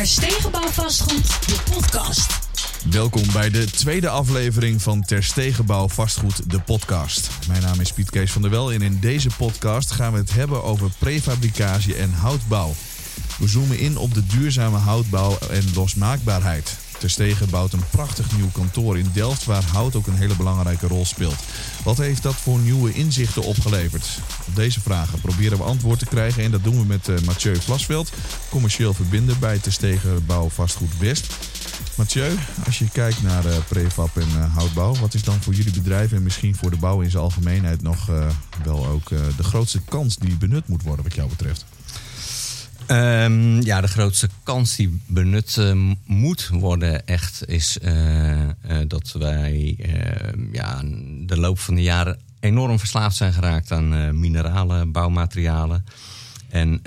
Ter Stegenbouw Vastgoed, de podcast. Welkom bij de tweede aflevering van Ter Stegenbouw Vastgoed, de podcast. Mijn naam is Piet Kees van der Wel en in deze podcast gaan we het hebben over prefabricatie en houtbouw. We zoomen in op de duurzame houtbouw en losmaakbaarheid. Ter Stegen bouwt een prachtig nieuw kantoor in Delft waar hout ook een hele belangrijke rol speelt. Wat heeft dat voor nieuwe inzichten opgeleverd? Op deze vragen proberen we antwoord te krijgen en dat doen we met uh, Mathieu Vlasveld, commercieel verbinder bij Ter Stegen Bouw Vastgoed West. Mathieu, als je kijkt naar uh, prefab en uh, houtbouw, wat is dan voor jullie bedrijf en misschien voor de bouw in zijn algemeenheid nog wel ook de grootste kans die benut moet worden wat jou betreft? Um, ja, de grootste kans die benut uh, moet worden echt is uh, uh, dat wij ja, de loop van de jaren enorm verslaafd zijn geraakt aan mineralen, bouwmaterialen. En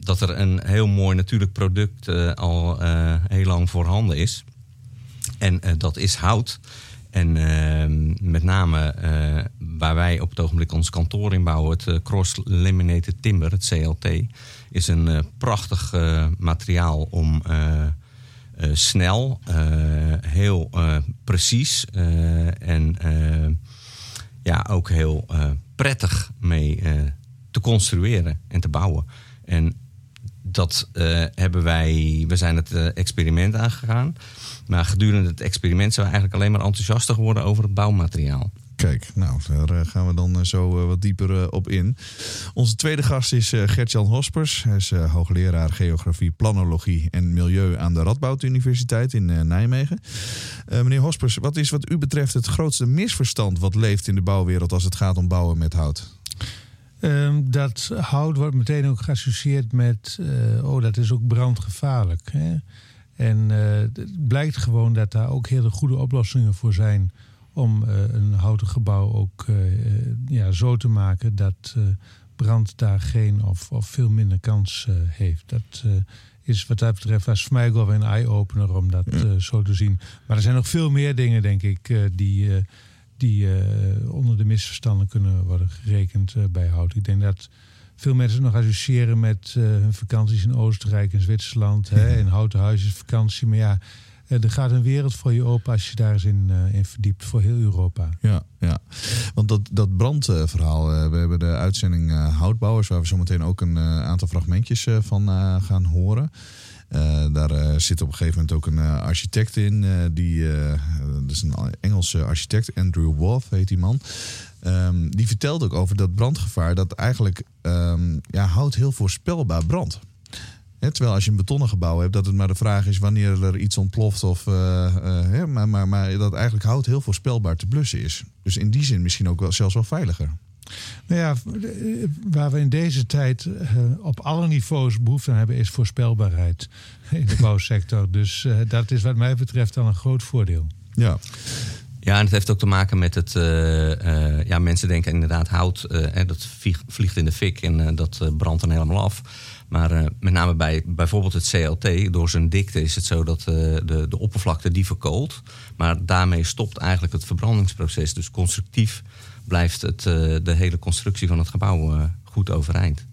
dat er een heel mooi natuurlijk product al heel lang voorhanden is. En dat is hout. En uh, met name uh, waar wij op het ogenblik ons kantoor in bouwen, het uh, Cross Laminated Timber, het CLT, is een prachtig materiaal om snel, heel precies en ja, ook heel prettig mee te construeren en te bouwen. En dat hebben wij, we zijn het experiment aangegaan. Maar gedurende het experiment zijn we eigenlijk alleen maar enthousiaster geworden over het bouwmateriaal. Kijk, nou, daar eh, gaan we dan eh, zo wat dieper eh, op in. Onze tweede gast is Gert-Jan Hospers. Hij is hoogleraar geografie, planologie en milieu aan de Radboud Universiteit in Nijmegen. meneer Hospers, wat is wat u betreft het grootste misverstand wat leeft in de bouwwereld als het gaat om bouwen met hout? Um, dat hout wordt meteen ook geassocieerd met, oh, dat is ook brandgevaarlijk. Hè? En uh, het blijkt gewoon dat daar ook hele goede oplossingen voor zijn om uh, een houten gebouw ook uh, ja, zo te maken dat brand daar geen of, of veel minder kans heeft. Dat is wat dat betreft was voor mij ook wel een eye-opener om dat ja. zo te zien. Maar er zijn nog veel meer dingen, denk ik, die, die onder de misverstanden kunnen worden gerekend bij hout. Ik denk dat veel mensen nog associëren met uh, hun vakanties in Oostenrijk en Zwitserland. Ja. Hè, in houten huisjes vakantie. Maar ja, uh, er gaat een wereld voor je open als je daar eens in, uh, in verdiept. Voor heel Europa. Ja, ja. want dat, dat brandverhaal. we hebben de uitzending Houtbouwers. Waar we zometeen ook een aantal fragmentjes van gaan horen. Daar zit op een gegeven moment ook een architect in. die, dat is een Engelse architect, Andrew Worth heet die man. Um, die vertelde ook over dat brandgevaar. Dat eigenlijk um, ja, hout heel voorspelbaar brandt. terwijl als je een betonnen gebouw hebt, dat het maar de vraag is wanneer er iets ontploft. Of, maar, maar, maar dat eigenlijk hout heel voorspelbaar te blussen is. Dus in die zin misschien ook wel, zelfs wel veiliger. Nou ja, waar we in deze tijd uh, op alle niveaus behoefte aan hebben, is voorspelbaarheid in de bouwsector. Dus dat is wat mij betreft al een groot voordeel. Ja. Ja, en het heeft ook te maken met het. Uh, ja, mensen denken inderdaad hout, dat vliegt in de fik en dat brandt dan helemaal af. Maar met name bij bijvoorbeeld het CLT, door zijn dikte is het zo dat de, de oppervlakte die verkoolt. Maar daarmee stopt eigenlijk het verbrandingsproces. Dus constructief blijft het, de hele constructie van het gebouw goed overeind.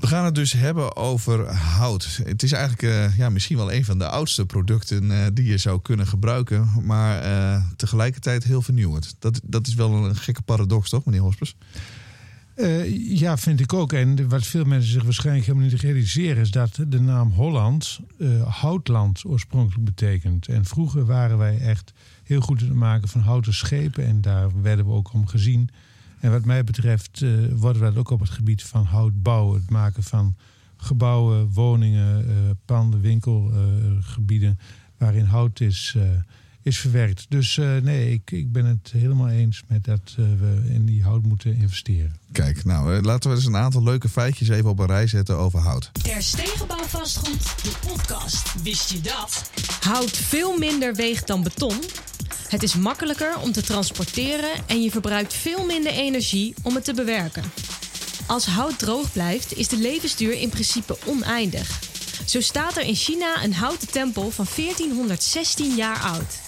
We gaan het dus hebben over hout. Het is eigenlijk uh, ja, misschien wel een van de oudste producten die je zou kunnen gebruiken, maar tegelijkertijd heel vernieuwend. Dat, dat is wel een gekke paradox, toch, meneer Hospers? Ja, vind ik ook. En wat veel mensen zich waarschijnlijk helemaal niet realiseren... is dat de naam Holland houtland oorspronkelijk betekent. En vroeger waren wij echt heel goed in het maken van houten schepen. En daar werden we ook om gezien. En wat mij betreft uh, worden we ook op het gebied van houtbouw. Het maken van gebouwen, woningen, panden, winkelgebieden... waarin hout is is verwerkt. Dus uh, nee, ik, ik ben het helemaal eens met dat uh, we in die hout moeten investeren. Kijk, nou, uh, laten we eens een aantal leuke feitjes even op een rij zetten over hout. Ter Stegenbouw Vastgoed, de podcast. Wist je dat? Hout veel minder weegt dan beton. Het is makkelijker om te transporteren en je verbruikt veel minder energie om het te bewerken. Als hout droog blijft, is de levensduur in principe oneindig. Zo staat er in China een houten tempel van 1416 jaar oud.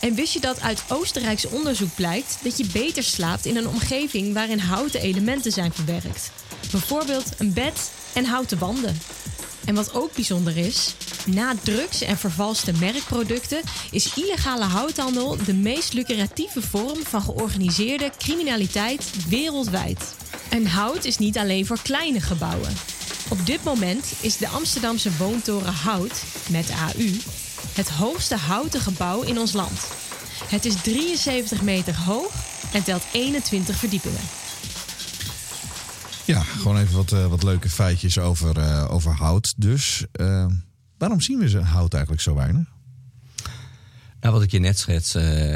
En wist je dat uit Oostenrijks onderzoek blijkt dat je beter slaapt in een omgeving waarin houten elementen zijn verwerkt? Bijvoorbeeld een bed en houten wanden. En wat ook bijzonder is, na drugs en vervalste merkproducten is illegale houthandel de meest lucratieve vorm van georganiseerde criminaliteit wereldwijd. En hout is niet alleen voor kleine gebouwen. Op dit moment is de Amsterdamse woontoren Hout, met AU, het hoogste houten gebouw in ons land. Het is 73 meter hoog en telt 21 verdiepingen. Ja, gewoon even wat, uh, wat leuke feitjes over, uh, over hout. Dus uh, waarom zien we ze hout eigenlijk zo weinig? Nou, wat ik je net schets,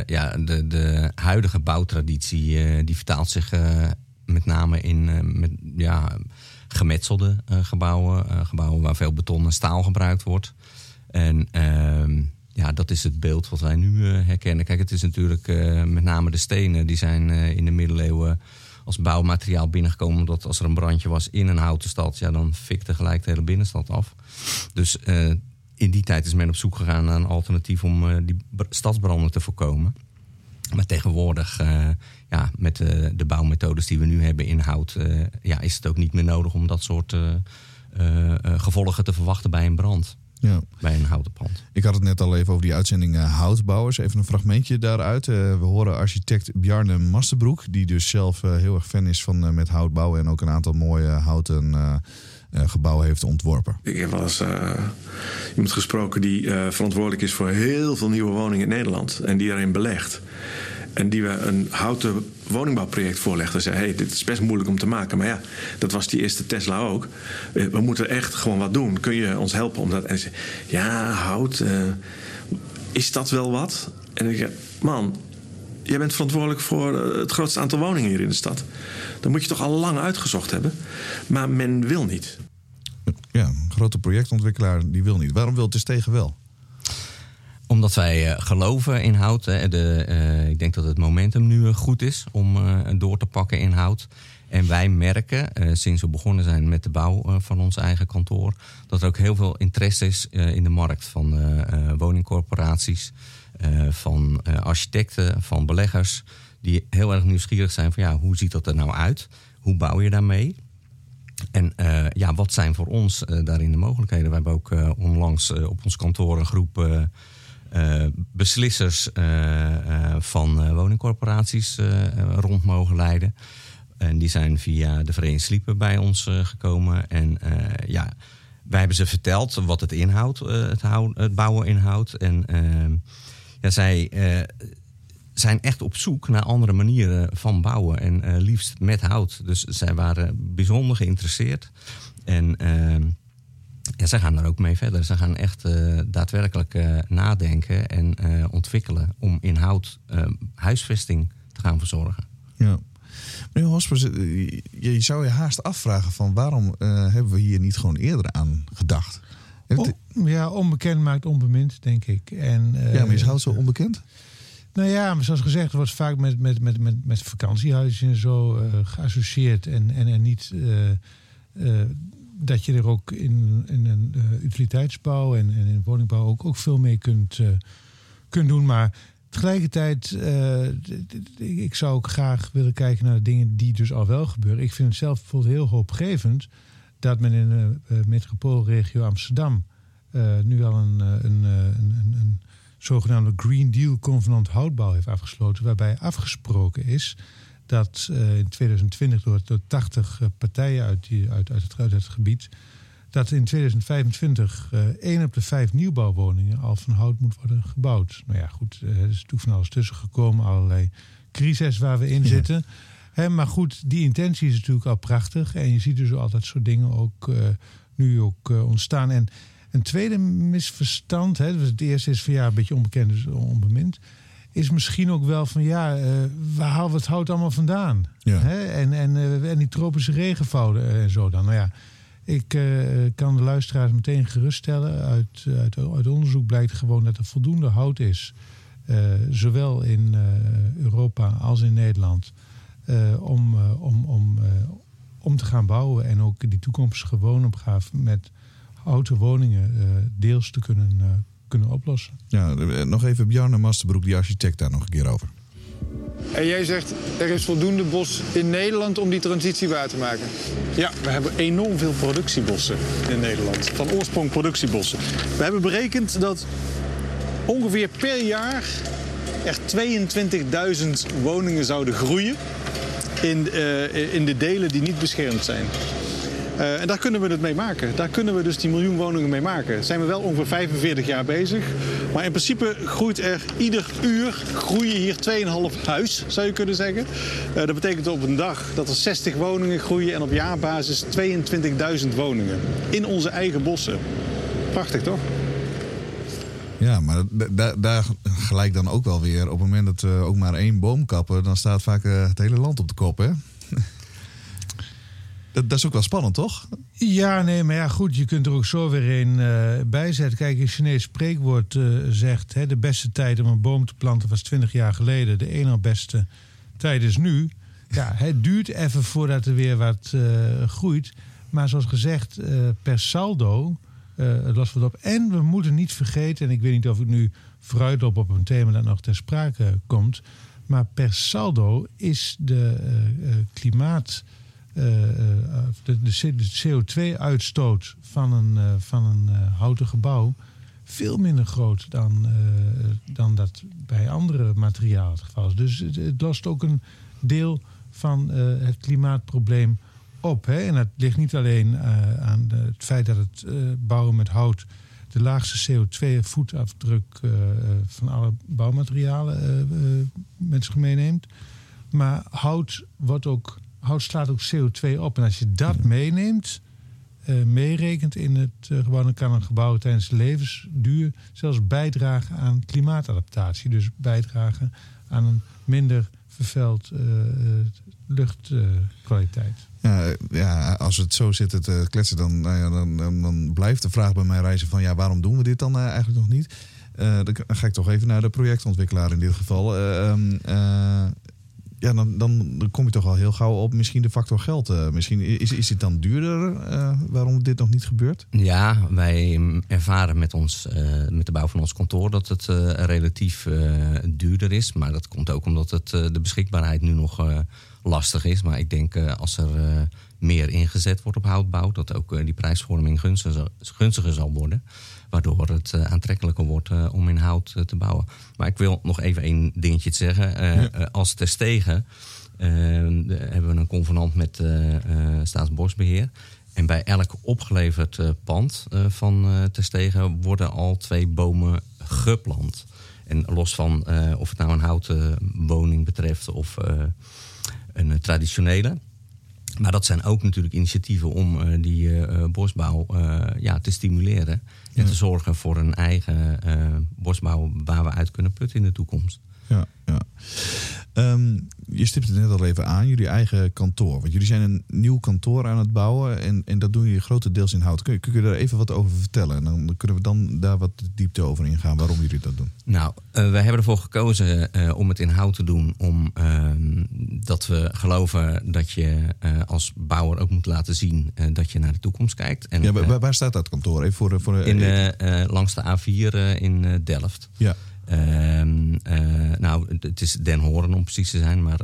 ja, de, de huidige bouwtraditie die vertaalt zich met name in met, ja, gemetselde gebouwen. gebouwen waar veel beton en staal gebruikt wordt. En ehm, ja, dat is het beeld wat wij nu herkennen. Kijk, het is natuurlijk met name de stenen, die zijn in de middeleeuwen als bouwmateriaal binnengekomen. Omdat als er een brandje was in een houten stad, ja, dan fikte gelijk de hele binnenstad af. Dus uh, in die tijd is men op zoek gegaan naar een alternatief om uh, die stadsbranden te voorkomen. Maar tegenwoordig, uh, ja, met de, de bouwmethodes die we nu hebben in hout, ja, is het ook niet meer nodig om dat soort gevolgen te verwachten bij een brand. Ja. Bij een houten pand. Ik had het net al even over die uitzending uh, Houtbouwers. Even een fragmentje daaruit. Uh, we horen architect Bjarne Masterbroek, die dus zelf uh, heel erg fan is van met houtbouwen en ook een aantal mooie houten gebouwen heeft ontworpen. Ik heb wel eens iemand gesproken die verantwoordelijk is voor heel veel nieuwe woningen in Nederland en die erin belegt. En die we een houten woningbouwproject voorlegden. En zei: hey, dit is best moeilijk om te maken. Maar ja, dat was die eerste Tesla ook. Eh, we moeten echt gewoon wat doen. Kun je ons helpen om dat. En zei: Ja, hout. Uh, is dat wel wat? En ik zei: Man, jij bent verantwoordelijk voor eh, het grootste aantal woningen hier in de stad. Dan moet je toch al lang uitgezocht hebben. Maar men wil niet. Ja, een grote projectontwikkelaar die wil niet. Waarom wil het dus tegen wel? Omdat wij uh, geloven in hout. De, uh, ik denk dat het momentum nu uh, goed is om door te pakken in hout. En wij merken, sinds we begonnen zijn met de bouw van ons eigen kantoor, dat er ook heel veel interesse is in de markt van woningcorporaties, van architecten, van beleggers, die heel erg nieuwsgierig zijn van ja, hoe ziet dat er nou uit? Hoe bouw je daarmee? En ja, wat zijn voor ons daarin de mogelijkheden? We hebben ook onlangs op ons kantoor een groep uh, beslissers uh, uh, van woningcorporaties rond mogen leiden. En die zijn via de Vereniging Sliepen bij ons gekomen. En ja, wij hebben ze verteld wat het inhoudt, het, het, bouwen inhoudt. En ja, zij zijn echt op zoek naar andere manieren van bouwen. En liefst met hout. Dus zij waren bijzonder geïnteresseerd. En ja, ze gaan er ook mee verder. Ze gaan echt uh, daadwerkelijk uh, nadenken en uh, ontwikkelen om in hout huisvesting te gaan verzorgen. Ja. Meneer Hospers, je zou je haast afvragen van waarom hebben we hier niet gewoon eerder aan gedacht? Ja, onbekend maakt onbemind, denk ik. En, ja, maar is hout zo onbekend? Nou ja, zoals gezegd, wordt vaak met, met, met, met, met vakantiehuizen en zo geassocieerd en, en, en niet dat je er ook in, in een uh, utiliteitsbouw en, en in woningbouw ook, ook veel mee kunt, uh, kunt doen. Maar tegelijkertijd, uh, ik zou ook graag willen kijken naar de dingen die dus al wel gebeuren. Ik vind het zelf bijvoorbeeld heel hoopgevend dat men in de metropoolregio Amsterdam nu al een, een, een, een, zogenaamde Green Deal Convenant houtbouw heeft afgesloten. Waarbij afgesproken is dat uh, in 2020 door, door 80 partijen uit, die, uit, uit, het, uit het gebied. dat in 2025 uh, één op de vijf nieuwbouwwoningen al van hout moet worden gebouwd. Nou ja, goed, er is natuurlijk van alles tussen gekomen, allerlei crises waar we in zitten. He, maar goed, die intentie is natuurlijk al prachtig. En je ziet dus al dat soort dingen ook nu ook ontstaan. En een tweede misverstand, hè, dus het eerste is van ja, een beetje onbekend, dus onbemind is misschien ook wel van ja, uh, waar halen we het hout allemaal vandaan? Ja. Hè? En, en, uh, en die tropische regenwouden uh, en zo dan. Nou ja, ik kan de luisteraars meteen geruststellen. Uit, uit, uit, onderzoek blijkt gewoon dat er voldoende hout is. zowel in Europa als in Nederland. om, om, om, om te gaan bouwen en ook die toekomstige woonopgave met houten woningen deels te kunnen, kunnen oplossen. Ja, nog even Bjarne Masterbroek, die architect, daar nog een keer over. En jij zegt, er is voldoende bos in Nederland om die transitie waar te maken. Ja, we hebben enorm veel productiebossen in Nederland. Van oorsprong productiebossen. We hebben berekend dat ongeveer per jaar er 22.000 woningen zouden groeien in, uh, in de delen die niet beschermd zijn. Uh, en daar kunnen we het mee maken. Daar kunnen we dus die miljoen woningen mee maken. Zijn we wel ongeveer 45 jaar bezig. Maar in principe groeit er ieder uur groeien hier 2,5 huis, zou je kunnen zeggen. Uh, dat betekent op een dag dat er 60 woningen groeien en op jaarbasis 22.000 woningen. In onze eigen bossen. Prachtig toch? Ja, maar daar, gelijk dan ook wel weer. Op het moment dat we ook maar één boom kappen, dan staat vaak uh, het hele land op de kop, hè? Dat, is ook wel spannend, toch? Ja, nee, maar ja, goed, je kunt er ook zo weer een uh, bij zetten. Kijk, een Chinees spreekwoord uh, zegt: hè, de beste tijd om een boom te planten was 20 jaar geleden. De ene beste tijd is nu. Ja, het duurt even voordat er weer wat groeit. Maar zoals gezegd, per saldo het lost wat op. En we moeten niet vergeten, en ik weet niet of ik nu vooruit op op een thema dat nog ter sprake komt. Maar per saldo is de klimaat. Uh, de, de CO2-uitstoot van een, van een houten gebouw veel minder groot dan, dan dat bij andere materialen het geval is. Dus het, lost ook een deel van het klimaatprobleem op. Hè? En dat ligt niet alleen aan het feit dat het bouwen met hout de laagste CO2-voetafdruk uh, van alle bouwmaterialen met zich meeneemt. Maar hout, wordt ook, hout slaat ook CO2 op. En als je dat meeneemt, meerekent in het gebouw, dan kan een gebouw tijdens de levensduur zelfs bijdragen aan klimaatadaptatie. Dus bijdragen aan een minder vervuild luchtkwaliteit. Ja, ja, als het zo zit te kletsen, dan, nou ja, dan, dan, blijft de vraag bij mij reizen van ja, waarom doen we dit dan uh, eigenlijk nog niet? Uh, dan ga ik toch even naar de projectontwikkelaar in dit geval. Uh, ja, dan, dan, kom je toch al heel gauw op misschien de factor geld. misschien is, is het dan duurder waarom dit nog niet gebeurt? Ja, wij ervaren met, ons, met de bouw van ons kantoor dat het relatief duurder is. Maar dat komt ook omdat het, de beschikbaarheid nu nog lastig is. Maar ik denk uh, als er uh, meer ingezet wordt op houtbouw, dat ook uh, die prijsvorming gunstiger, gunstiger, zal worden. Waardoor het aantrekkelijker wordt om in hout te bouwen. Maar ik wil nog even één dingetje zeggen. Ja. als Terstegen hebben we een convenant met Staatsbosbeheer. En bij elk opgeleverd pand van Terstegen worden al twee bomen geplant. En los van of het nou een houten woning betreft of een eh, traditionele. Maar dat zijn ook natuurlijk initiatieven om uh, die uh, bosbouw uh, ja, te stimuleren. En te zorgen voor een eigen bosbouw waar we uit kunnen putten in de toekomst. Ja, ja. Um, je stipt het net al even aan, jullie eigen kantoor. Want jullie zijn een nieuw kantoor aan het bouwen en, en dat doen jullie grotendeels in hout. Kun je, kun je daar even wat over vertellen? En dan kunnen we dan daar wat diepte over ingaan waarom jullie dat doen. Nou, uh, wij hebben ervoor gekozen uh, om het in hout te doen. Omdat uh, we geloven dat je uh, als bouwer ook moet laten zien dat je naar de toekomst kijkt. En, ja, waar, waar, staat dat kantoor? Even voor, voor, in, langs de A4 in Delft. Ja. Uh, uh, nou, het is Den Horen om precies te zijn. Maar,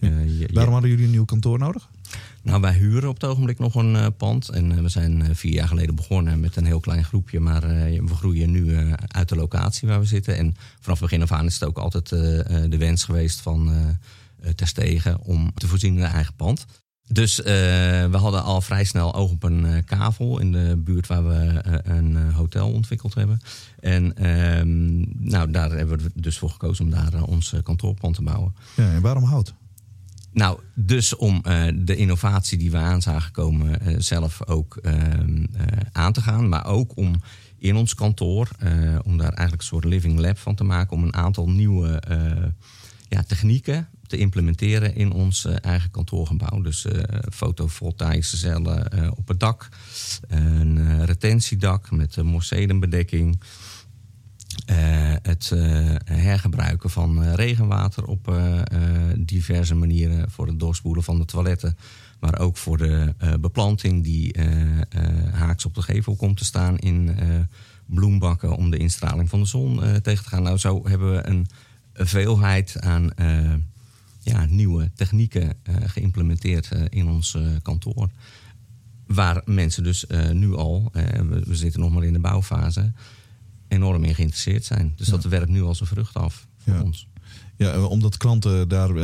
uh, je, Waarom hadden jullie een nieuw kantoor nodig? Nou, wij huren op het ogenblik nog een pand. En we zijn vier jaar geleden begonnen met een heel klein groepje. Maar we groeien nu uit de locatie waar we zitten. En vanaf begin af aan is het ook altijd de wens geweest van Terstegen om te voorzien in een eigen pand. Dus uh, we hadden al vrij snel oog op een uh, kavel in de buurt waar we uh, een hotel ontwikkeld hebben. En ehm, nou, daar hebben we dus voor gekozen om daar ons kantoorpand te bouwen. Ja, en waarom hout? Nou, dus om de innovatie die we aan zagen komen zelf ook ehm, aan te gaan. Maar ook om in ons kantoor, om daar eigenlijk een soort living lab van te maken. Om een aantal nieuwe ja, technieken te implementeren in ons uh, eigen kantoorgebouw. Dus uh, fotovoltaïsche cellen uh, op het dak, een retentiedak met morsedenbedekking. het hergebruiken van regenwater op diverse manieren voor het doorspoelen van de toiletten. Maar ook voor de beplanting die haaks op de gevel komt te staan in bloembakken om de instraling van de zon tegen te gaan. Nou, zo hebben we een veelheid aan ja, nieuwe technieken geïmplementeerd in ons kantoor. Waar mensen dus nu al, we, we, zitten nog maar in de bouwfase, enorm in geïnteresseerd zijn. Dus dat werkt nu al zijn vrucht af voor ons. Ja, omdat klanten daar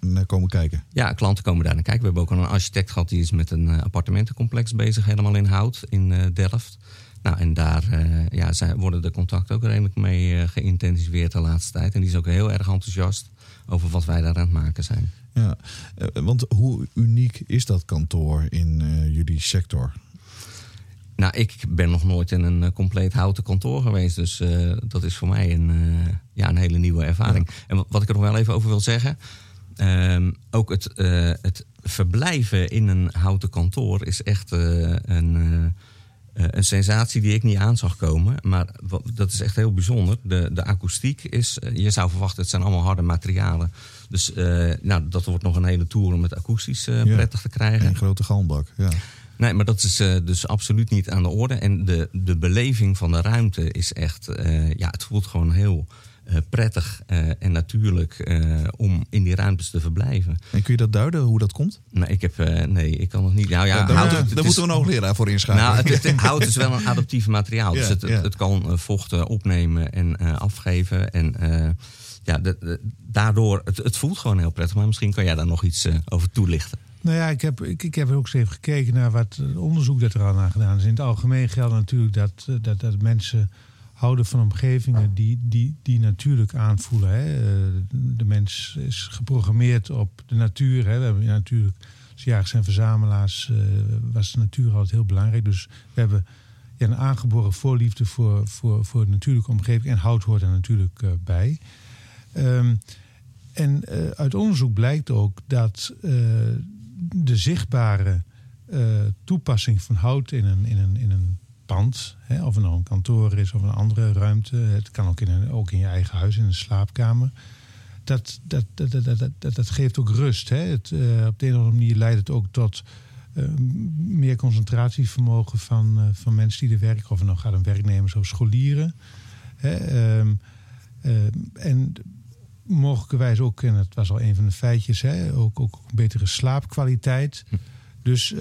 naar komen kijken. Ja, klanten komen daar naar kijken. We hebben ook een architect gehad die is met een appartementencomplex bezig, helemaal in hout in Delft. Nou, en daar uh, ja, zijn, worden de contacten ook redelijk mee geïntensiveerd de laatste tijd. En die is ook heel erg enthousiast over wat wij daar aan het maken zijn. Ja, uh, want hoe uniek is dat kantoor in jullie sector? Nou, ik ben nog nooit in een compleet houten kantoor geweest. Dus dat is voor mij een, ja, een hele nieuwe ervaring. Ja. En wat ik er nog wel even over wil zeggen. Ehm, ook het, het verblijven in een houten kantoor is echt een uh, een sensatie die ik niet aan zag komen. Maar dat is echt heel bijzonder. De, de akoestiek is, uh, je zou verwachten, het zijn allemaal harde materialen. Dus uh, nou, dat wordt nog een hele tour om het akoestisch prettig te krijgen. Een grote galmbak, ja. Nee, maar dat is dus absoluut niet aan de orde. En de, de beleving van de ruimte is echt, ja, het voelt gewoon heel prettig uh, en natuurlijk uh, om in die ruimtes te verblijven. En kun je dat duiden, hoe dat komt? Nee, ik, heb, nee, ik kan nog niet. Nou, ja, ja daar, hout, moeten, daar moeten we een hoogleraar voor inschakelen. Nou, het, het, hout is wel een adaptief materiaal. dus het, het, het, kan vocht opnemen en afgeven. En ja, de, de, daardoor, het, het voelt gewoon heel prettig. Maar misschien kan jij daar nog iets over toelichten. Nou ja, ik heb, ik, ik heb ook eens even gekeken naar wat onderzoek dat er al aan gedaan is. In het algemeen geldt natuurlijk dat, dat, dat mensen houden van omgevingen die, die, die natuurlijk aanvoelen. Hè. Eh, de mens is geprogrammeerd op de natuur. Hè. We hebben natuurlijk, als jagers en verzamelaars, uh, was de natuur altijd heel belangrijk. Dus we hebben ja, een aangeboren voorliefde voor, voor, voor de natuurlijke omgeving. En hout hoort er natuurlijk uh, bij. Um, en uit onderzoek blijkt ook dat de zichtbare toepassing van hout in een, in een, in een pand, hè, of het nou een kantoor is of een andere ruimte, het kan ook in, een, ook in je eigen huis, in een slaapkamer. Dat, dat, dat, dat, dat, dat, geeft ook rust. Hè. Het, uh, op de een of andere manier leidt het ook tot uh, meer concentratievermogen van, uh, van mensen die er werken. Of het nou gaat om werknemers of scholieren. Hè. Um, en mogelijkerwijs ook, en dat was al een van de feitjes, hè, ook, ook betere slaapkwaliteit. Hm. Dus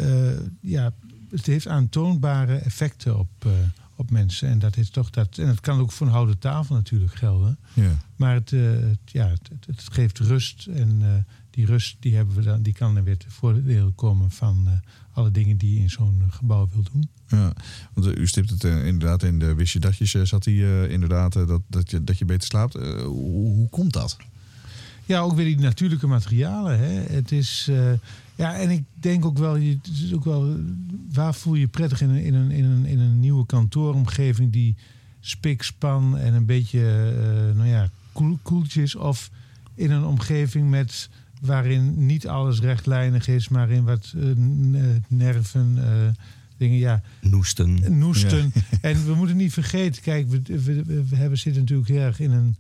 ja, het heeft aantoonbare effecten op, uh, op mensen. En dat is toch dat. En het kan ook voor een houten tafel natuurlijk gelden. Ja. Maar het, uh, het ja, het, het, geeft rust. En uh, die rust die hebben we dan, die kan er weer te voordeel komen van alle dingen die je in zo'n gebouw wil doen. Ja, want u stipt het inderdaad in de wist je datjes zat hij inderdaad dat, dat, je, dat je beter slaapt. Hoe, hoe komt dat? Ja, ook weer die natuurlijke materialen. Hè. Het is. Ja, en ik denk ook wel, het is ook wel, waar voel je je prettig in een, in een, in een, in een nieuwe kantooromgeving die spikspan en een beetje, uh, nou ja, koel, koeltjes of in een omgeving met waarin niet alles rechtlijnig is, maar in wat uh, nerven, uh, dingen, ja. Noesten. Noesten. En we moeten niet vergeten, kijk, we, we, we, hebben, zitten natuurlijk heel erg in een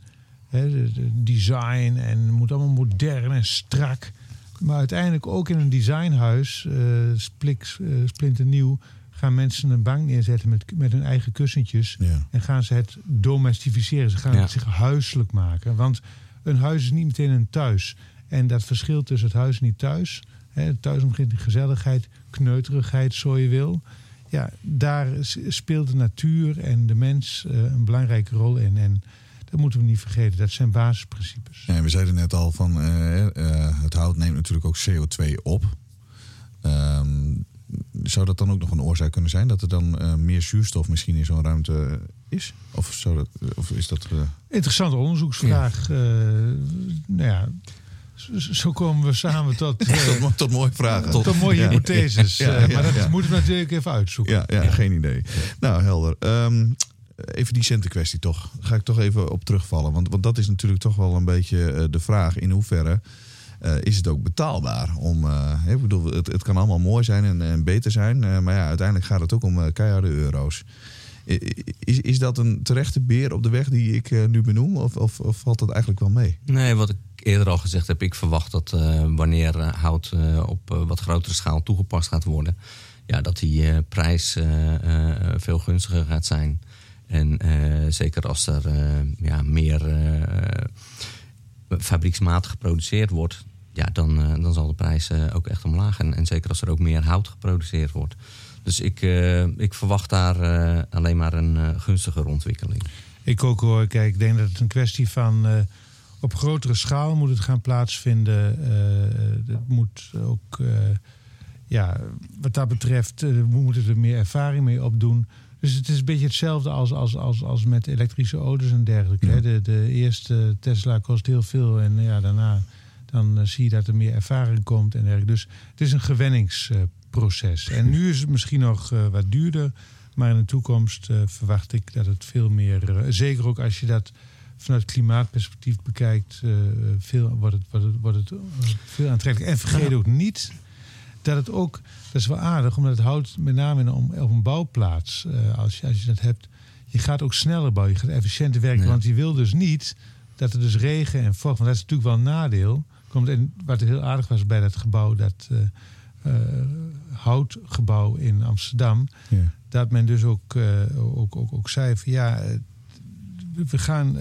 hè, design en het moet allemaal modern en strak. Maar uiteindelijk ook in een designhuis, uh, splik, uh, splinternieuw, gaan mensen een bank neerzetten met, met hun eigen kussentjes. En gaan ze het domestificeren. Ze gaan het zich huiselijk maken. Want een huis is niet meteen een thuis. En dat verschil tussen het huis en niet thuis. Hè, thuis begint gezelligheid, kneuterigheid, zo je wil. Ja, daar speelt de natuur en de mens uh, een belangrijke rol in. En dat moeten we niet vergeten. Dat zijn basisprincipes. Ja, we zeiden net al van uh, uh, het hout neemt natuurlijk ook CO2 op. Um, zou dat dan ook nog een oorzaak kunnen zijn dat er dan uh, meer zuurstof misschien in zo'n ruimte is? Of, zou dat, of is dat. Interessante onderzoeksvraag. Ja. nou ja. Zo komen we samen tot, tot, tot, mooie vragen. Tot, tot mooie hypotheses. Ja, maar dat moeten we natuurlijk even uitzoeken. Ja, ja, geen idee. Nou, helder. Um, even die centenkwestie toch. Daar ga ik toch even op terugvallen. Want, want dat is natuurlijk toch wel een beetje uh, de vraag. In hoeverre uh, is het ook betaalbaar? Om, uh, ik bedoel, het, het kan allemaal mooi zijn en, en beter zijn. maar ja, uiteindelijk gaat het ook om keiharde euro's. Is, is dat een terechte beer op de weg die ik nu benoem? Of, of, of, valt dat eigenlijk wel mee? Nee, wat ik eerder al gezegd heb. Ik verwacht dat wanneer hout op wat grotere schaal toegepast gaat worden... Ja, dat die prijs veel gunstiger gaat zijn. En uh, zeker als er uh, ja, meer uh, fabrieksmatig geproduceerd wordt, ja, dan, eh, dan zal de prijs eh, ook echt omlaag. En, en zeker als er ook meer hout geproduceerd wordt. Dus ik, eh, ik verwacht daar eh, alleen maar een eh, gunstigere ontwikkeling. Ik ook hoor, kijk, ik denk dat het een kwestie van eh, op grotere schaal moet het gaan plaatsvinden. Eh, het moet ook, eh, ja, wat dat betreft, eh, we moeten er meer ervaring mee opdoen. Dus het is een beetje hetzelfde als, als, als, als met elektrische auto's en dergelijke. De, de eerste Tesla kost heel veel en ja, daarna dan eh, zie je dat er meer ervaring komt en dergelijke. Dus het is een gewenningsproces. en nu is het misschien nog eh, wat duurder. Maar in de toekomst eh, verwacht ik dat het veel meer, zeker ook als je dat vanuit klimaatperspectief bekijkt, veel, wordt het, wordt het, wordt het veel aantrekkelijker. En vergeet ook niet dat het ook, dat is wel aardig, omdat het hout met name in een, op een bouwplaats, eh, als, je, als je dat hebt, je gaat ook sneller bouwen, je gaat efficiënter werken. Ja. Want je wil dus niet dat er dus regen en vocht, want dat is natuurlijk wel een nadeel. Komt in, wat heel aardig was bij dat gebouw, dat eh, eh, houtgebouw in Amsterdam Ja. dat men dus ook, ook, ook, ook zei van ja, we gaan,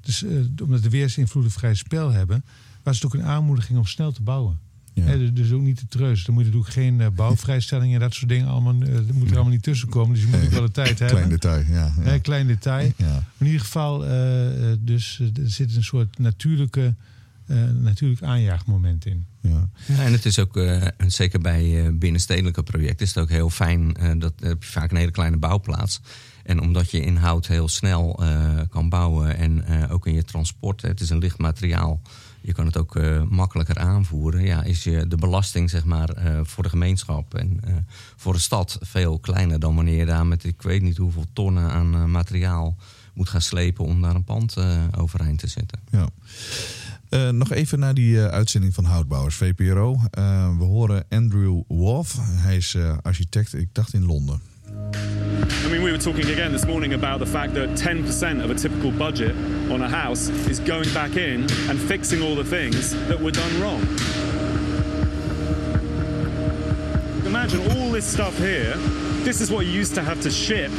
dus, omdat de weersinvloeden vrij spel hebben, was het ook een aanmoediging om snel te bouwen. Ja. Dus- dus ook niet te treus. Er moeten natuurlijk geen eh, bouwvrijstellingen en dat soort dingen allemaal, eh, dat moet er allemaal niet tussenkomen. Dus je moet ook wel de tijd hebben. Klein detail, ja. ja. Klein detail. Ja. In ieder geval, eh, dus er zit een soort natuurlijke, eh, natuurlijk aanjaagmoment in. Ja. Ja, en het is ook, eh, zeker bij eh, binnenstedelijke projecten, is het ook heel fijn. eh, dat heb je vaak een hele kleine bouwplaats. En omdat je in hout heel snel eh, kan bouwen en eh, ook in je transport, hè, het is een licht materiaal, je kan het ook eh, makkelijker aanvoeren. Ja, is je de belasting zeg maar, eh, voor de gemeenschap en eh, voor de stad veel kleiner dan wanneer je daar met ik weet niet hoeveel tonnen aan materiaal moet gaan slepen om daar een pand overeind te zetten. Ja. Nog even naar die uitzending van Houtbouwers, VPRO. We horen Andrew Wolf. Hij is architect, ik dacht in Londen. I mean, we were talking again this morning about the fact that 10% of a typical budget on a house is going back in and fixing all the things that were done wrong. Imagine all this stuff here. This is what you used to have to ship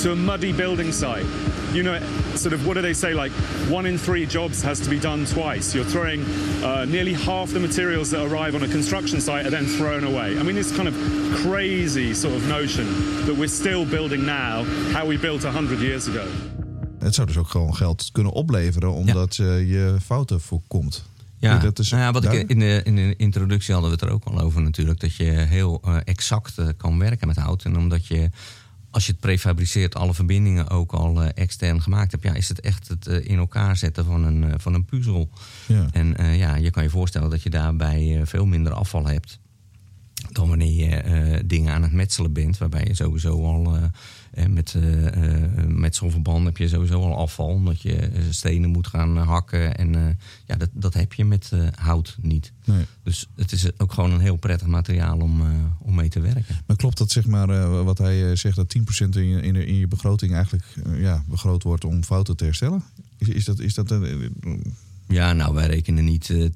to a muddy building site. You know, sort of, what do they say? Like, one in three jobs has to be done twice. You're throwing uh, nearly half the materials that arrive on a construction site are then thrown away. I mean, this kind of crazy sort of notion that we're still building now how we built 100 years ago. Het zou dus ook gewoon geld kunnen opleveren, omdat eh, je fouten voorkomt. Ja, dat is nou ja, wat ik in de, in de introductie hadden we het er ook al over natuurlijk. Dat je heel eh, exact eh, kan werken met hout. En omdat je, als je het prefabriceert, alle verbindingen ook al eh, extern gemaakt hebt. Ja, is het echt het in elkaar zetten van een, van een puzzel. Ja. En ja, je kan je voorstellen dat je daarbij veel minder afval hebt. Dan wanneer je eh, dingen aan het metselen bent. Waarbij je sowieso al eh, eh, met eh eh, metselverband heb je sowieso al afval. Omdat je stenen moet gaan hakken. En ja, dat, dat heb je met hout niet. Nee. Dus het is ook gewoon een heel prettig materiaal om, om mee te werken. Maar klopt dat zeg maar wat hij zegt, dat 10% in je, in, in je begroting eigenlijk ja, begroot wordt om fouten te herstellen? Is, is dat, is dat een, Ja, nou, wij rekenen niet eh 10%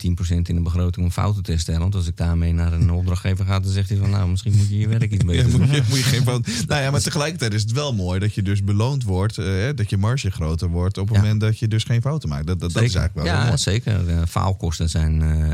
in de begroting om fouten te herstellen. Want als ik daarmee naar een opdrachtgever ga, dan zegt hij van... nou, misschien moet je je werk iets beter doen. moet, je, moet je geen fout. Nou ja, maar tegelijkertijd is het wel mooi dat je dus beloond wordt, eh, dat je marge groter wordt op het Ja. moment dat je dus geen fouten maakt. Dat, dat, dat is eigenlijk wel ja, mooi. zeker. Faalkosten zijn, eh,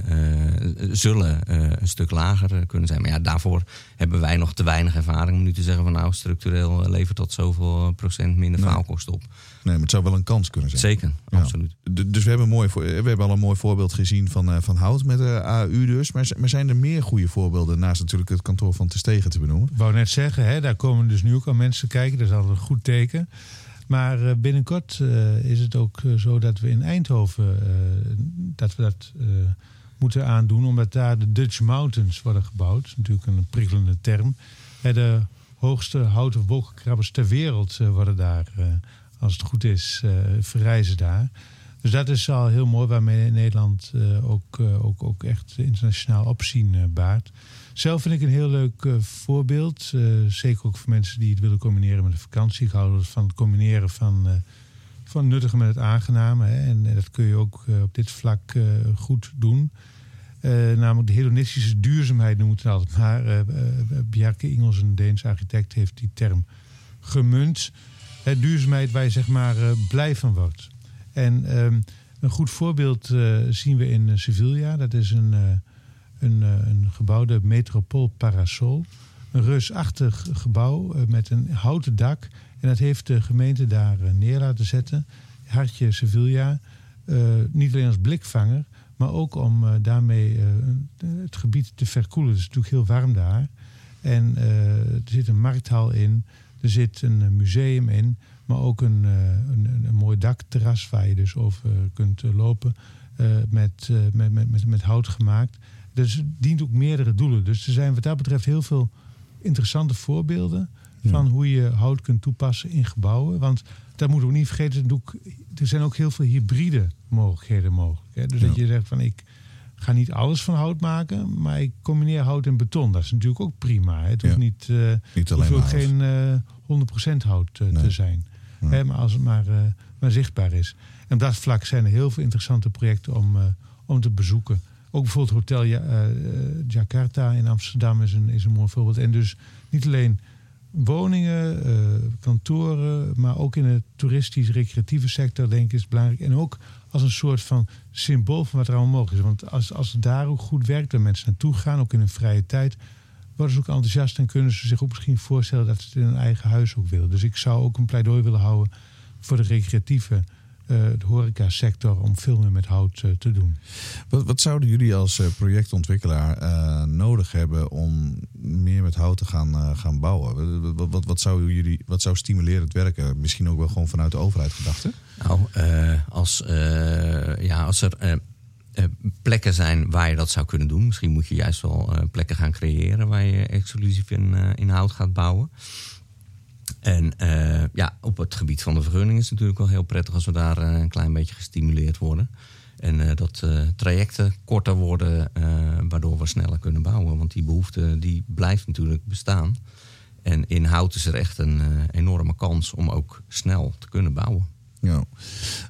eh, zullen eh, een stuk lager eh, kunnen zijn. Maar ja, daarvoor hebben wij nog te weinig ervaring om nu te zeggen van nou, structureel eh, levert dat zoveel procent minder Nee. faalkosten op. Nee, maar het zou wel een kans kunnen zijn. Zeker, Ja. absoluut. D- Dus we hebben, mooi, voor- we hebben al een mooi voorbeeld gezien van, eh, van hout met de AU dus. Maar, zijn er meer goede voorbeelden naast natuurlijk het kantoor van Testegen te benoemen? Ik wou net zeggen, hè, daar komen dus nu ook al mensen kijken. Dat is altijd een goed teken. Maar eh, binnenkort eh, is het ook eh, zo dat we in Eindhoven eh, dat we dat eh, moeten aandoen. Omdat daar de Dutch Mountains worden gebouwd. Natuurlijk een prikkelende term. Eh, de hoogste houten wolkenkrabbers ter wereld eh, worden daar, eh, als het goed is, eh, verrijzen daar. Dus dat is al heel mooi, waarmee Nederland eh, ook, eh, ook, ook echt internationaal opzien eh, baart. Zelf vind ik een heel leuk voorbeeld. zeker ook voor mensen die het willen combineren met een vakantie. Van het combineren van, van nuttige met het aangename. Hè. En, dat kun je ook op dit vlak goed doen. Namelijk de hedonistische duurzaamheid noemen we het altijd. Maar eh, Bjarke Ingels, een Deense architect, heeft die term gemunt. Duurzaamheid waar je zeg maar blij van wordt. En ehm, Een goed voorbeeld eh, zien we in Sevilla. Dat is een, een, een gebouw, Metropool Parasol. Een reusachtig gebouw met een houten dak. En dat heeft de gemeente daar neer laten zetten. Hartje Sevilla. niet alleen als blikvanger, maar ook om daarmee het gebied te verkoelen. Het is natuurlijk heel warm daar. En er zit een markthal in. Er zit een museum in. Maar ook een, eh, een, een, mooi dakterras waar je dus over kunt eh, lopen. Eh, met, met, met, met hout gemaakt. Dus het dient ook meerdere doelen. Dus er zijn wat dat betreft heel veel interessante voorbeelden van hoe je hout kunt toepassen in gebouwen. Want dat moeten we niet vergeten, er zijn ook heel veel hybride mogelijkheden mogelijk. Hè? Dus dat je zegt van ik ga niet alles van hout maken, maar ik combineer hout en beton. Dat is natuurlijk ook prima. Het hoeft niet, uh, niet alleen hoeft ook geen uh, 100% hout te zijn maar als het maar, uh, maar, zichtbaar is. En op dat vlak zijn er heel veel interessante projecten om, uh, om te bezoeken. Ook bijvoorbeeld Hotel ja, uh, Jakarta in Amsterdam is een, is een mooi voorbeeld. En dus niet alleen woningen, kantoren, maar ook in de toeristisch-recreatieve sector, denk ik, is belangrijk. En ook als een soort van symbool van wat er allemaal mogelijk is. Want als, als het daar ook goed werkt en mensen naartoe gaan, ook in hun vrije tijd, worden ze ook enthousiast en kunnen ze zich ook misschien voorstellen dat ze het in hun eigen huis ook willen. Dus ik zou ook een pleidooi willen houden voor de recreatieve uh, de horecasector om veel meer met hout uh, te doen. Wat, wat, zouden jullie als uh, projectontwikkelaar nodig hebben om meer met hout te gaan, gaan bouwen? Wat, wat, wat, zou jullie, wat zou stimulerend werken? Misschien ook wel gewoon vanuit de overheid gedachten? Nou, als, ja, als er uh, plekken zijn waar je dat zou kunnen doen. Misschien moet je juist wel uh, plekken gaan creëren waar je exclusief in, uh, in hout gaat bouwen. En ja, op het gebied van de vergunning is het natuurlijk wel heel prettig als we daar een klein beetje gestimuleerd worden. En dat trajecten korter worden, waardoor we sneller kunnen bouwen. Want die behoefte die blijft natuurlijk bestaan. En in hout is er echt een enorme kans om ook snel te kunnen bouwen. Ja.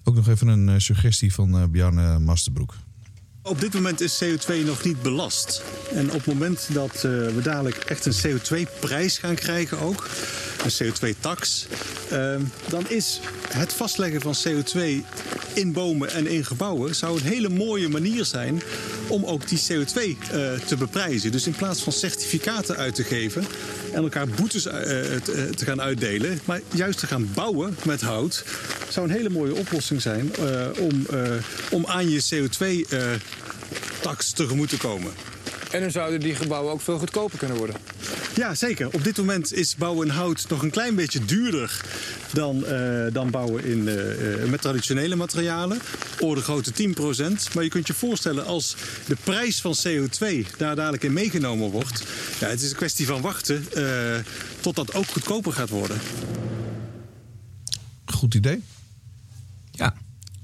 Ook nog even een suggestie van Bjarne Masterbroek. Op dit moment is CO2 nog niet belast. En op het moment dat uh, we dadelijk echt een CO2-prijs gaan krijgen ook, een CO2-tax, uh, dan is het vastleggen van CO2 in bomen en in gebouwen zou een hele mooie manier zijn om ook die CO2 uh, eh, te beprijzen. Dus in plaats van certificaten uit te geven en elkaar boetes te, te, gaan uitdelen, maar juist te gaan bouwen met hout, zou een hele mooie oplossing zijn om, om aan je CO2 tax tegemoet te komen. En dan zouden die gebouwen ook veel goedkoper kunnen worden. Ja, zeker. Op dit moment is bouwen in hout nog een klein beetje duurder dan, uh, dan bouwen in, uh, met traditionele materialen. Orde grote 10%. Maar je kunt je voorstellen als de prijs van CO2 daar dadelijk in meegenomen wordt. Ja, het is een kwestie van wachten uh, tot dat ook goedkoper gaat worden. Goed idee. Ja,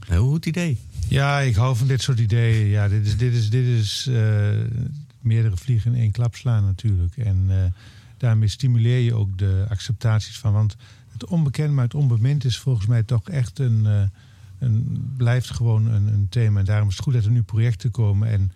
heel goed idee. Ja, ik hou van dit soort ideeën. Ja, dit is, dit is, dit is uh, meerdere vliegen in één klap slaan natuurlijk. En uh, daarmee stimuleer je ook de acceptaties van. Want het onbekend, maar het onbemind is volgens mij toch echt een. Uh, een blijft gewoon een, een, thema. En daarom is het goed dat er nu projecten komen. En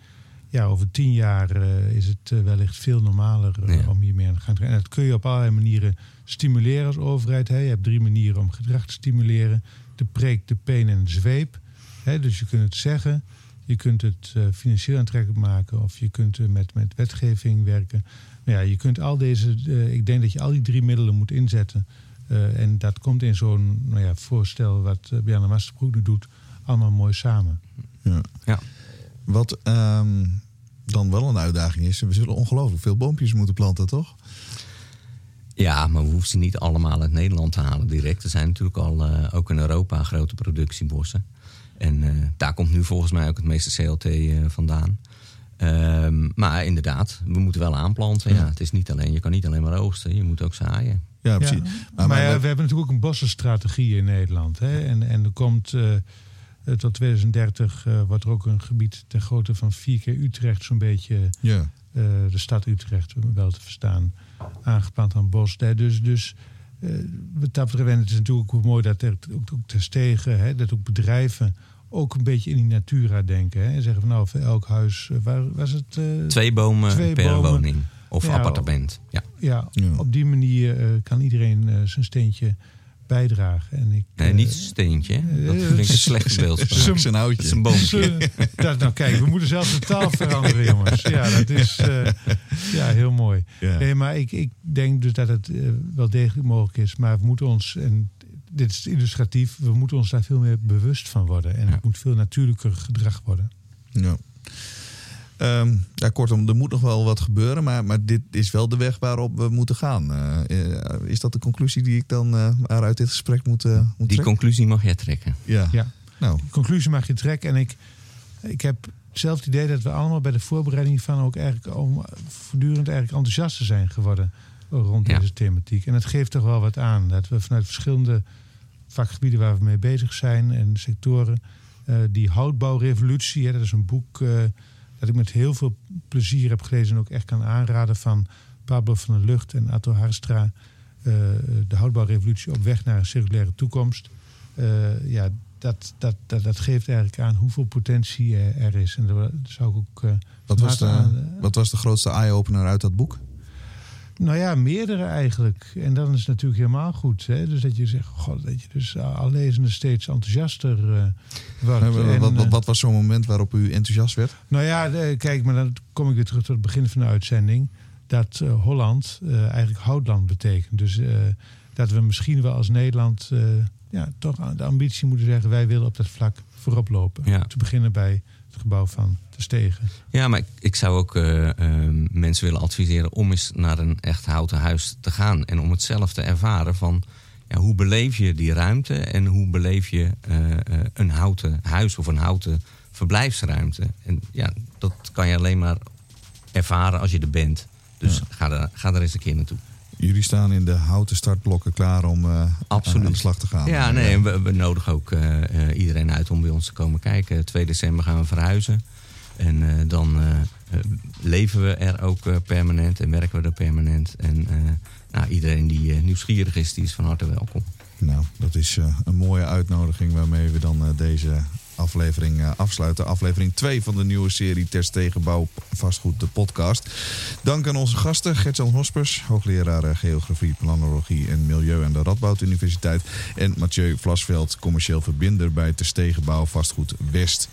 ja, over tien jaar is het wellicht veel normaler ja. om hiermee aan te gaan. En dat kun je op allerlei manieren stimuleren als overheid. Hè. Je hebt drie manieren om gedrag te stimuleren: de preek, de peen en de zweep dus je kunt het zeggen, je kunt het financieel aantrekkelijk maken of je kunt met, met wetgeving werken. Nou ja, je kunt al deze, ik denk dat je al die drie middelen moet inzetten. En dat komt in zo'n nou ja, voorstel wat uh, Bjarne Masterbroek nu doet, allemaal mooi samen. Ja. ja. Wat um, dan wel een uitdaging is, we zullen ongelooflijk veel boompjes moeten planten, toch? Ja, maar we hoeven ze niet allemaal uit Nederland te halen direct. Er zijn natuurlijk al ook in Europa grote productiebossen. En uh, daar komt nu volgens mij ook het meeste CLT uh, eh, vandaan. Um, maar inderdaad, we moeten wel aanplanten. Ja. het is niet alleen, je kan niet alleen maar oogsten, je moet ook zaaien. Ja, precies. Ja. Maar, maar, ja, we hebben natuurlijk ook een bossenstrategie in Nederland. Hè? En, en er komt uh, tot 2030 wordt er ook een gebied ter grootte van vier keer Utrecht, zo'n beetje ja. de stad Utrecht, wel te verstaan, aangeplant aan bos. Dus, dus wat dat betreft, en het is natuurlijk ook mooi dat er ook, ook stegen, hè, dat ook bedrijven ook een beetje in die natura denken. Hè, en zeggen van nou, voor elk huis, eh, waar was het? Uh, twee bomen twee per bomen. woning of appartement. Ja. Ja, op die manier uh, kan iedereen zijn steentje bijdragen. En ik, Nee, eh, niet steentje. Dat eh, vind ik een slechte beeldspraak. Zo'n zijn houtje. Een boompje. Dat, nou kijk, we moeten zelfs de taal veranderen, jongens. Ja, dat is eh, ja, heel mooi. Ja. Nee, maar ik, ik denk dus dat het eh, wel degelijk mogelijk is. Maar we moeten ons, en dit is illustratief, we moeten ons daar veel meer bewust van worden. En Ja. het moet veel natuurlijker gedrag worden. Ja. Ehm, ja, kortom, er moet nog wel wat gebeuren, maar, maar dit is wel de weg waarop we moeten gaan. Eh, eh, is dat de conclusie die ik dan eh maar uit dit gesprek moet, eh, moet Die trekken? conclusie mag jij trekken. Ja. Ja. Nou, Die conclusie mag je trekken. En ik, ik heb zelf het idee dat we allemaal bij de voorbereiding van ook eigenlijk om, voortdurend eigenlijk enthousiaster zijn geworden rond Ja. deze thematiek. En het geeft toch wel wat aan dat we vanuit verschillende vakgebieden waar we mee bezig zijn en sectoren, eh, die houtbouwrevolutie, hè, dat is een boek eh, dat ik met heel veel plezier heb gelezen en ook echt kan aanraden van Pablo van der Lucht en Atto Harstra. eh, de houtbouwrevolutie op weg naar een circulaire toekomst. Eh, ja, dat, dat, dat, dat geeft eigenlijk aan hoeveel potentie er, is. En daar zou ik ook. eh, wat was, de, aan- wat was de grootste eye-opener uit dat boek? Nou ja, meerdere eigenlijk. En dan is het natuurlijk helemaal goed. Hè? Dus dat je zegt, god, dat je dus al lezende steeds enthousiaster eh wordt. Eh, En, wat, wat, eh, wat was zo'n moment waarop u enthousiast werd? Nou ja, kijk, maar dan kom ik weer terug tot het begin van de uitzending. Dat eh, Holland eh, eigenlijk houtland betekent. Dus eh, dat we misschien wel als Nederland eh, ja, toch aan de ambitie moeten zeggen... wij willen op dat vlak voorop lopen. Ja. Te beginnen bij het gebouw van de Stegen. Ja, maar ik, ik zou ook eh, eh, mensen willen adviseren om eens naar een echt houten huis te gaan. En om het zelf te ervaren van ja, hoe beleef je die ruimte en hoe beleef je eh, een houten huis of een houten verblijfsruimte. En ja, dat kan je alleen maar ervaren als je er bent. Dus ga, er, ga er eens een keer naartoe. Jullie staan in de houten startblokken klaar om eh, Absoluut. aan de slag te gaan. Ja, nee, we, we nodigen ook eh, eh, iedereen uit om bij ons te komen kijken. 2 december gaan we verhuizen. En dan leven we er ook permanent en werken we er permanent. En nou, iedereen die nieuwsgierig is, die is van harte welkom. Nou, dat is een mooie uitnodiging waarmee we dan deze aflevering eh, afsluiten. Aflevering 2 van de nieuwe serie Ter Stegenbouw Vastgoed, de podcast. Dank aan onze gasten Gertjan Hospers, hoogleraar eh, Geografie, Planologie en Milieu aan de Radboud Universiteit. En Mathieu Vlasveld, commercieel verbinder bij Ter Stegenbouw Vastgoed West.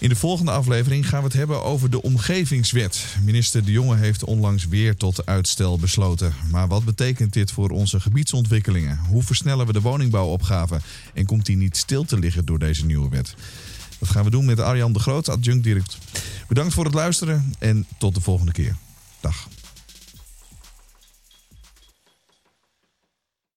In de volgende aflevering gaan we het hebben over de omgevingswet. Minister De Jonge heeft onlangs weer tot uitstel besloten. Maar wat betekent dit voor onze gebiedsontwikkelingen? Hoe versnellen we de woningbouwopgave? En komt die niet stil te liggen door deze nieuwe wet? Dat gaan we doen met Arjan de Groot, adjunct directeur. Bedankt voor het luisteren en tot de volgende keer. Dag.